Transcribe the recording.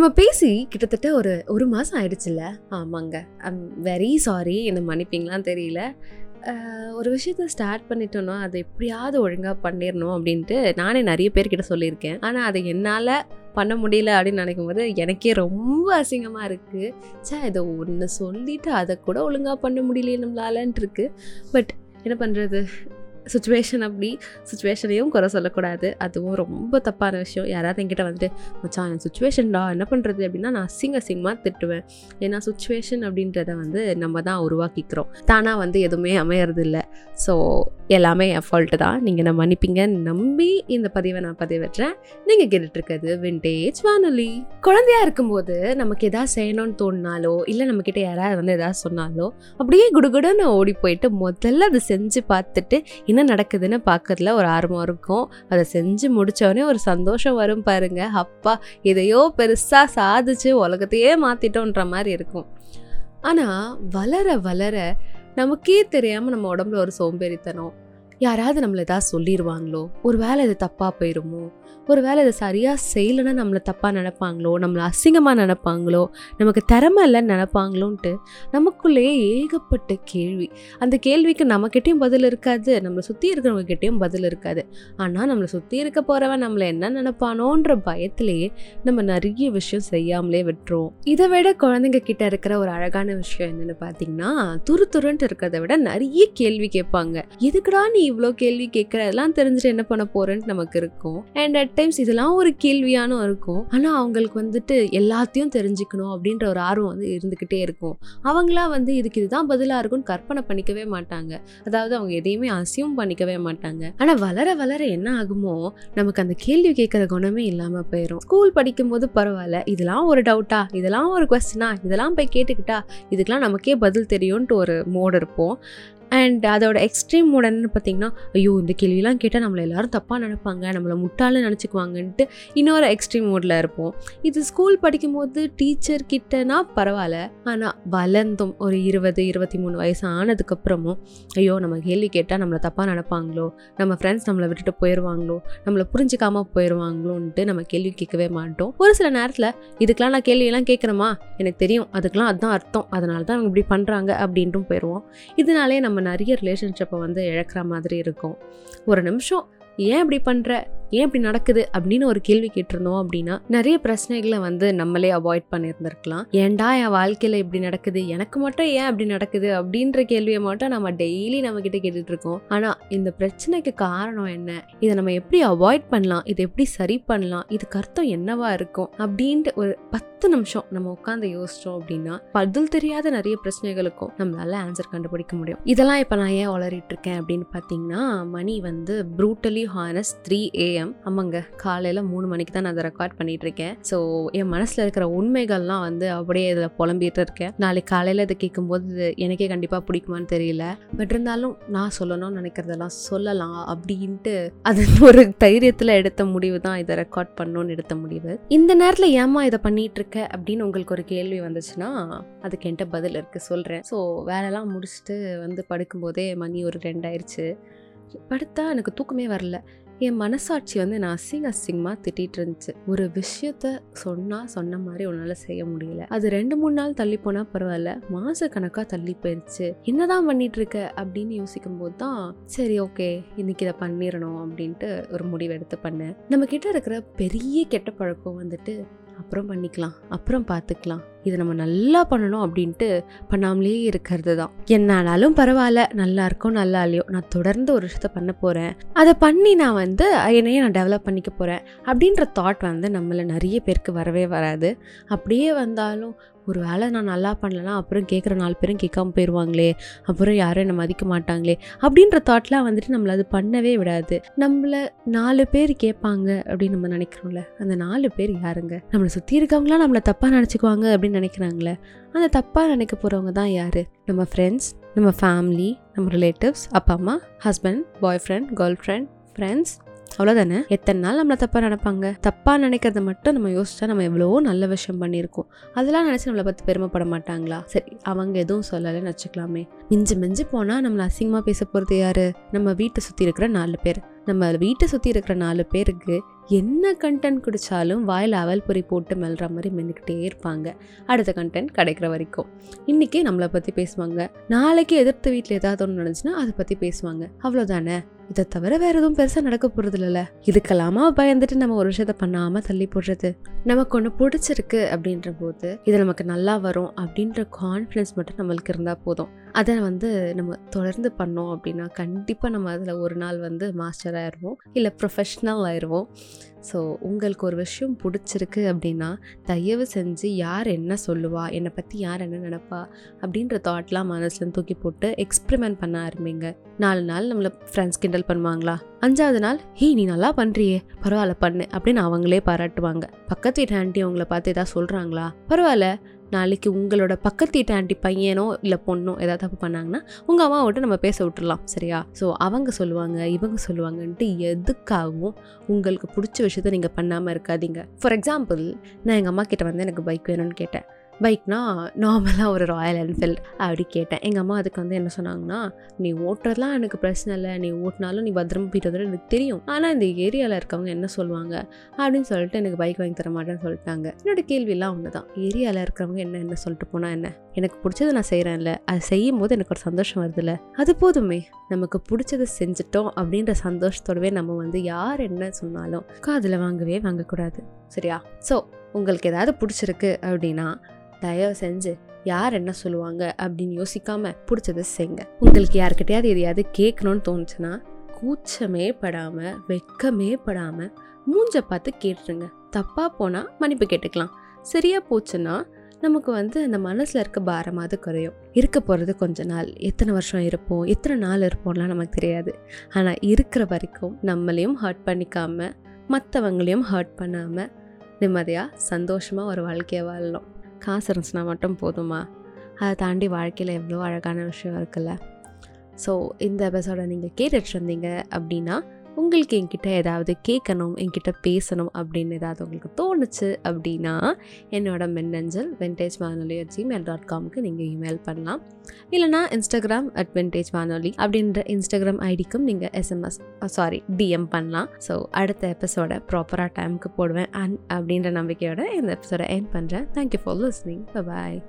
நம்ம பேசி கிட்டத்தட்ட ஒரு ஒரு மாதம் ஆயிடுச்சுல்ல? ஆமாங்க. ஐம் வெரி சாரி என்னை மன்னிப்பீங்களான்னு தெரியல. ஒரு விஷயத்த ஸ்டார்ட் பண்ணிட்டோன்னா அதை எப்படியாவது ஒழுங்காக பண்ணிடணும் அப்படின்ட்டு நானே நிறைய பேர்கிட்ட சொல்லியிருக்கேன். ஆனால் அதை என்னால் பண்ண முடியல அப்படின்னு நினைக்கும் போது எனக்கே ரொம்ப அசிங்கமாக இருக்குது ச்சே இதை ஒன்று சொல்லிவிட்டு அதை கூட ஒழுங்காக பண்ண முடியலையே நம்மளாலன்ட்டு இருக்குது பட் என்ன பண்ணுறது சுச்சுவேஷன் அப்படி சுச்சுவேஷனையும் குறை சொல்லக்கூடாது. அதுவும் ரொம்ப தப்பான விஷயம். யாராவது என்கிட்ட வந்துட்டு மச்சான் என் சுச்சுவேஷன்டா என்ன பண்ணுறது அப்படின்னா நான் அசிங்க அசிங்கமாக திட்டுவேன். ஏன்னா சுச்சுவேஷன் அப்படின்றத வந்து நம்ம தான் உருவாக்கிக்கிறோம். தானாக வந்து எதுவுமே அமையறது இல்லை ஸோ எல்லாமே என் ஃபால்ட்டு தான். நீங்கள் நான் மன்னிப்பீங்கன்னு நம்பி இந்த பதிவை நான் பதிவிட்டுறேன் நீங்கள் கேட்டுட்ருக்கிறது விண்டேஜ் வானொலி. குழந்தையா இருக்கும்போது நமக்கு எதாவது செய்யணும்னு தோணினாலோ இல்லை நம்மக்கிட்ட யாராவது வந்து எதாவது சொன்னாலோ அப்படியே குடுகுடுன்னு ஓடி போயிட்டு முதல்ல அதை செஞ்சு பார்த்துட்டு என்ன நடக்குதுன்னு பார்க்கறதுல ஒரு ஆர்வம் இருக்கும். அதை செஞ்சு முடித்தோடனே ஒரு சந்தோஷம் வரும் பாருங்க. அப்பா இதையோ பெருசாக சாதிச்சு உலகத்தையே மாற்றிட்டோன்ற மாதிரி இருக்கும். ஆனால் வளர வளர நமக்கே தெரியாமல் நம்ம உடம்புல ஒரு சோம்பேறித்தனம் யாராவது நம்மளை ஏதாவது சொல்லிடுவாங்களோ ஒரு வேலை இது தப்பாக போயிடுமோ ஒரு வேலை இதை சரியாக செய்யலைன்னா நம்மளை தப்பாக நினைப்பாங்களோ நம்மளை அசிங்கமாக நினப்பாங்களோ நமக்கு திறமை இல்லைன்னு நினப்பாங்களோன்ட்டு நமக்குள்ளேயே ஏகப்பட்ட கேள்வி. அந்த கேள்விக்கு நம்மக்கிட்டேயும் பதில் இருக்காது நம்மளை சுற்றி இருக்கிறவங்க கிட்டேயும் பதில் இருக்காது. ஆனால் நம்மளை சுற்றி இருக்க போகிறவன் நம்மளை என்ன நினப்பானோன்ற பயத்திலேயே நம்ம நிறைய விஷயம் செய்யாமலே விட்டுருவோம். இதை விட குழந்தைங்க கிட்ட இருக்கிற ஒரு அழகான விஷயம் என்னென்னு பார்த்தீங்கன்னா துரு துருன்ட்டு இருக்கிறத விட நிறைய கேள்வி கேட்பாங்க. எதுக்குடா நீ இவ்வளோ கேள்வி கேட்குற அதெல்லாம் தெரிஞ்சுட்டு என்ன பண்ண போறேன்னு நமக்கு இருக்கும். அண்ட் அட் டைம்ஸ் இதெல்லாம் ஒரு கேள்வியானும் இருக்கும். ஆனால் அவங்களுக்கு வந்துட்டு எல்லாத்தையும் தெரிஞ்சுக்கணும் அப்படின்ற ஒரு ஆர்வம் வந்து இருந்துக்கிட்டே இருக்கும். அவங்களா வந்து இதுக்கு இதுதான் பதிலாக இருக்கும்னு கற்பனை பண்ணிக்கவே மாட்டாங்க. அதாவது அவங்க எதையுமே அசியூம் பண்ணிக்கவே மாட்டாங்க. ஆனால் வளர வளர என்ன ஆகுமோ நமக்கு அந்த கேள்வி கேட்குற குணமே இல்லாமல் போயிடும் ஸ்கூல் படிக்கும்போது பரவாயில்ல இதெல்லாம் ஒரு டவுட்டா இதெல்லாம் ஒரு கொஸ்டினா இதெல்லாம் போய் கேட்டுக்கிட்டா இதுக்கெல்லாம் நமக்கே பதில் தெரியும்ன்ட்டு ஒரு மோடு இருப்போம். அண்ட் அதோட எக்ஸ்ட்ரீம் மோட் என்னென்னு பார்த்தீங்கன்னா ஐயோ இந்த கேள்வியெலாம் கேட்டால் நம்மளை எல்லோரும் தப்பாக நினைப்பாங்க நம்மளை முட்டாளு நினச்சிக்குவாங்கன்ட்டு இன்னொரு எக்ஸ்ட்ரீம் மோடில் இருப்போம். இது ஸ்கூல் படிக்கும்போது டீச்சர் கிட்டனா பரவாயில்ல ஆனால் வளர்ந்தும். ஒரு இருபது இருபத்தி மூணு வயசு ஆனதுக்கப்புறமும் ஐயோ நம்ம கேள்வி கேட்டால் நம்மளை தப்பாக நினைப்பாங்களோ? நம்ம ஃப்ரெண்ட்ஸ் நம்மளை விட்டுட்டு போயிடுவாங்களோ நம்மளை புரிஞ்சிக்காமல் போயிடுவாங்களோன்ட்டு நம்ம கேள்வி கேட்கவே மாட்டோம். ஒரு சில நேரத்தில் இதுக்கெலாம் நான் கேள்வியெல்லாம் கேட்குறேமா எனக்கு தெரியும் அதுக்கெலாம் அதுதான் அர்த்தம். அதனால தான் அவங்க இப்படி பண்ணுறாங்க அப்படின்ட்டும் போயிடுவோம் இதனாலே நம்ம நிறைய ரிலேஷன்ஷிப்பை வந்து இழக்கிற மாதிரி இருக்கும். ஒரு நிமிஷம் ஏன் இப்படி பண்ணுற ஏன் இப்படி நடக்குது அப்படின்னு ஒரு கேள்வி கேட்டிருந்தோம் அப்படின்னா நிறைய பிரச்சனைகளை வந்து நம்மளே அவாய்ட் பண்ணியிருந்திருக்கலாம். ஏன்டா என் வாழ்க்கையில் இப்படி நடக்குது? எனக்கு மட்டும் ஏன் அப்படி நடக்குது? அப்படின்ற கேள்வியை மட்டும் நம்ம டெய்லி நம்ம கிட்ட கேட்டுட்டு இருக்கோம் ஆனால் இந்த பிரச்சனைக்கு காரணம் என்ன? இதை நம்ம எப்படி அவாய்ட் பண்ணலாம்? இதை எப்படி சரி பண்ணலாம்? இதுக்கு அர்த்தம் என்னவா இருக்கும்? அப்படின்ட்டு ஒரு பத்து நிமிஷம் நம்ம உட்காந்து யோசிச்சோம் அப்படின்னா பதில் தெரியாத நிறைய பிரச்சனைகளுக்கும் நம்மளால ஆன்சர் கண்டுபிடிக்க முடியும். இதெல்லாம் இப்போ நான் ஏன் வளரிட்டு இருக்கேன் அப்படின்னு பார்த்தீங்கன்னா மணி வந்து ப்ரூட்டலி ஹானஸ் த்ரீ ஏஎம் ஆமாங்க காலையில் மூணு மணிக்கு தான் நான் அதை ரெக்கார்ட் பண்ணிட்டு இருக்கேன் ஸோ என் மனசில் இருக்கிற உண்மைகள்லாம் வந்து அப்படியே இதில் புலம்பிட்டு இருக்கேன் நாளைக்கு காலையில் இதை கேட்கும்போது எனக்கே கண்டிப்பாக பிடிக்குமான்னு தெரியல. பட் இருந்தாலும் நான் சொல்லணும்னு நினைக்கிறதெல்லாம் சொல்லலாம் அப்படின்ட்டு அது ஒரு தைரியத்தில் எடுத்த முடிவு தான் இதை ரெக்கார்ட் பண்ணணும்னு எடுத்த முடிவு. இந்த நேரத்தில் ஏமா இதை பண்ணிட்டு இருக்க அப்படின்னு உங்களுக்கு ஒரு கேள்வி வந்துச்சுன்னா அதுக்கு என்கிட்ட பதில் இருக்குது சொல்கிறேன் ஸோ வேலைலாம் முடிச்சுட்டு வந்து படுக்கும்போதே மணி ஒரு ரெண்டாயிருச்சு. படுத்தா எனக்கு தூக்கமே வரல. என் மனசாட்சி வந்து நான் அசிங்க அசிங்கமாக திட்டிகிட்டு இருந்துச்சு. ஒரு விஷயத்த சொன்னால் சொன்ன மாதிரி உன்னால் செய்ய முடியல. அது ரெண்டு மூணு நாள் தள்ளி போனால் பரவாயில்ல. மாத கணக்காக தள்ளி போயிடுச்சு என்னதான் பண்ணிட்டு இருக்க அப்படின்னு யோசிக்கும் போது தான் சரி ஓகே இன்னைக்கு இதை பண்ணிடணும் அப்படின்ட்டு ஒரு முடிவு எடுத்து பண்ணேன். நம்ம கிட்ட இருக்கிற பெரிய கெட்ட பழக்கம் வந்துட்டு அப்புறம் பண்ணிக்கலாம் அப்புறம் பார்த்துக்கலாம் இதை நம்ம நல்லா பண்ணணும் அப்படின்ட்டு பண்ணாமலே இருக்கிறது தான். என்னானாலும் பரவாயில்ல நல்லா இருக்கோ நல்லா இல்லையோ நான் தொடர்ந்து ஒரு விஷயத்த பண்ண போகிறேன் அதை பண்ணி நான் வந்து என்னையே நான் டெவலப் பண்ணிக்க போகிறேன் அப்படின்ற தாட் வந்து நம்மள நிறைய பேருக்கு வரவே வராது. அப்படியே வந்தாலும் ஒரு வேளை நான் நல்லா பண்ணலனா அப்புறம் கேட்குற நாலு பேரும் கேட்காம போயிடுவாங்களே அப்புறம் யாரும் என்னை மதிக்க மாட்டாங்களே அப்படின்ற தாட்லாம் வந்துட்டு நம்மளை அது பண்ணவே விடாது. நம்மளை நாலு பேர் கேட்பாங்க அப்படின்னு நம்ம நினைக்கிறோம்ல அந்த நாலு பேர் யாருங்க? நம்மளை சுற்றி இருக்கவங்களாம் நம்மளை தப்பாக நினச்சிக்குவாங்க அப்படின்னு நினைக்கிறாங்களே அந்த தப்பாக நினைக்க போகிறவங்க தான் யார்? நம்ம ஃப்ரெண்ட்ஸ் நம்ம ஃபேமிலி நம்ம ரிலேட்டிவ்ஸ் அப்பா அம்மா ஹஸ்பண்ட் பாய் ஃப்ரெண்ட் கேர்ள் ஃப்ரெண்ட் ஃப்ரெண்ட்ஸ் அவ்வளோதானே எத்தனை நாள் நம்மளை தப்பாக நினைப்பாங்க? தப்பாக நினைக்கிறத மட்டும் நம்ம யோசிச்சா நம்ம எவ்வளோ நல்ல விஷயம் பண்ணியிருக்கோம். அதெல்லாம் நினச்சி நம்மளை பற்றி பெருமைப்பட மாட்டாங்களா? சரி அவங்க எதுவும் சொல்லலைன்னு வச்சுக்கலாமே. மிஞ்சி மிஞ்சி போனால் நம்மளை அசிங்கமாக பேச போகிறது யார்? நம்ம வீட்டை சுற்றி இருக்கிற நாலு பேர். நம்ம வீட்டை சுற்றி இருக்கிற நாலு பேருக்கு என்ன கண்டென்ட் குடித்தாலும் வாயில் அவல் பொறி போட்டு மெல்ற மாதிரி மென்னுக்கிட்டே இருப்பாங்க. அடுத்த கண்டென்ட் கிடைக்கிற வரைக்கும். இன்றைக்கி நம்மளை பற்றி பேசுவாங்க. நாளைக்கு எதிர்த்து வீட்டில் ஏதாவது ஒன்று நடந்துச்சுன்னா அதை பற்றி பேசுவாங்க. அவ்வளோதானே இதை தவிர வேறு எதுவும் பெருசாக நடக்க போகிறது இல்லைல்ல இதுக்கெல்லாமா பயந்துட்டு நம்ம ஒரு விஷயத்த பண்ணாமல் தள்ளி போடுறது? நமக்கு ஒன்று பிடிச்சிருக்கு அப்படின்ற போது இது நமக்கு நல்லா வரும் அப்படின்ற கான்ஃபிடென்ஸ் மட்டும் நம்மளுக்கு இருந்தால் போதும். அதை வந்து நம்ம தொடர்ந்து பண்ணோம் அப்படின்னா கண்டிப்பாக நம்ம அதில் ஒரு நாள் வந்து மாஸ்டர் ஆயிடுவோம் இல்லை ப்ரொஃபஷ்னல் ஆயிடுவோம் ஸோ உங்களுக்கு ஒரு விஷயம் பிடிச்சிருக்கு அப்படின்னா தயவு செஞ்சு யார் என்ன சொல்லுவா? என்னை பற்றி யார் என்ன நினப்பா? அப்படின்ற தாட்லாம் மனசில் தூக்கி போட்டு எக்ஸ்பிரிமெண்ட் பண்ண ஆரம்பிங்க. நாலு நாள் நம்மளை ஃப்ரெண்ட்ஸ் கிண்டல் பண்ணுவாங்களா? அஞ்சாவது நாள் ஹீ நீ நல்லா பண்ணுறியே பரவாயில்ல பண்ணு. அப்படின்னு அவங்களே பாராட்டுவாங்க. பக்கத்து வீட்டு ஆண்டி அவங்கள பார்த்து ஏதாவது சொல்கிறாங்களா பரவாயில்ல நாளைக்கு உங்களோட பக்கத்து வீட்டு ஆண்டி பையனோ இல்லை பொண்ணோ ஏதாவது தப்பு பண்ணாங்கன்னா உங்கள் அம்மா விட்டு நம்ம பேச விட்டுடலாம் சரியா? ஸோ அவங்க சொல்லுவாங்க இவங்க சொல்லுவாங்கன்ட்டு எதுக்காகவும் உங்களுக்கு பிடிச்ச விஷயத்த நீங்கள் பண்ணாமல் இருக்காதீங்க. ஃபார் எக்ஸாம்பிள் நான் எங்கள் அம்மா கிட்ட வந்து எனக்கு பைக் வேணும்னு கேட்டேன். பைக்னா நார்மலாக ஒரு ராயல் என்ஃபீல்டு அப்படி கேட்டேன். எங்கள் அம்மா அதுக்கு வந்து என்ன சொன்னாங்கன்னா நீ ஓட்டுறதுலாம் எனக்கு பிரச்சனை இல்லை. நீ ஓட்டினாலும் நீ பத்திரமா போயிட்டு வந்து எனக்கு தெரியும். ஆனால் இந்த ஏரியாவில் இருக்கவங்க என்ன சொல்லுவாங்க? அப்படின்னு சொல்லிட்டு எனக்கு பைக் வாங்கி தர மாட்டேன்னு சொல்லிட்டாங்க. என்னோட கேள்வியெல்லாம் ஒன்று தான் ஏரியாவில் இருக்கிறவங்க என்ன என்ன சொல்லிட்டு போனால் என்ன? எனக்கு பிடிச்சதை நான் செய்கிறேன்ல அது செய்யும் போது எனக்கு ஒரு சந்தோஷம் வருதுல்ல. அது போதுமே. நமக்கு பிடிச்சதை செஞ்சுட்டோம் அப்படின்ற சந்தோஷத்தோடவே நம்ம வந்து யார் என்ன சொன்னாலும் காதில் வாங்கவே வாங்கக்கூடாது. சரியா? ஸோ உங்களுக்கு ஏதாவது பிடிச்சிருக்கு அப்படின்னா தயவு செஞ்சு யார் என்ன சொல்லுவாங்க அப்படின்னு யோசிக்காம பிடிச்சதை செய்யுங்க உங்களுக்கு யாருக்கிட்டையாவது எதையாவது கேட்கணும்னு தோணுச்சுன்னா கூச்சமே படாமல் வெட்கமே படாமல் மூஞ்ச பார்த்து கேட்டுருங்க. தப்பாக போனால் மன்னிப்பு கேட்டுக்கலாம். சரியாக போச்சுன்னா நமக்கு வந்து அந்த மனசில் இருக்க பாரமாவது குறையும். இருக்க போகிறது கொஞ்ச நாள் எத்தனை வருஷம் இருப்போம் எத்தனை நாள் இருப்போம்லாம் நமக்கு தெரியாது. ஆனால் இருக்கிற வரைக்கும் நம்மளையும் ஹர்ட் பண்ணிக்காமல் மற்றவங்களையும் ஹர்ட் பண்ணாமல் நிம்மதியாக சந்தோஷமாக ஒரு வாழ்க்கையை வாழணும். காசு இருந்துச்சுன்னா மட்டும் போதுமா? அதை தாண்டி வாழ்க்கையில் எவ்வளோ அழகான விஷயம் இருக்குல்ல? ஸோ இந்த எபிசோடை நீங்கள் கேட்டுட்டு இருந்தீங்க அப்படின்னா உங்களுக்கு என்கிட்ட ஏதாவது கேட்கணும் என்கிட்ட பேசணும் அப்படின்னு ஏதாவது உங்களுக்கு தோணுச்சு அப்படின்னா என்னோட மின்னஞ்சல் வெண்டேஜ் வானொலி அட் ஜிமெயில் டாட் காம்க்கு நீங்கள் இமெயில் பண்ணலாம் இல்லைனா இன்ஸ்டாகிராம் அட் வெண்டேஜ் வானொலி அப்படின்ற இன்ஸ்டாகிராம் ஐடிக்கும் நீங்கள் எஸ்எம்எஸ் சாரி டிஎம் பண்ணலாம். ஸோ அடுத்த எபிசோடை ப்ராப்பராக டைமுக்கு போடுவேன். அண்ட் அப்படின்ற நம்பிக்கையோட இந்த எபிசோட என் பண்ணுறேன் தேங்க்யூ ஃபார் லிஸ்னிங் பாய்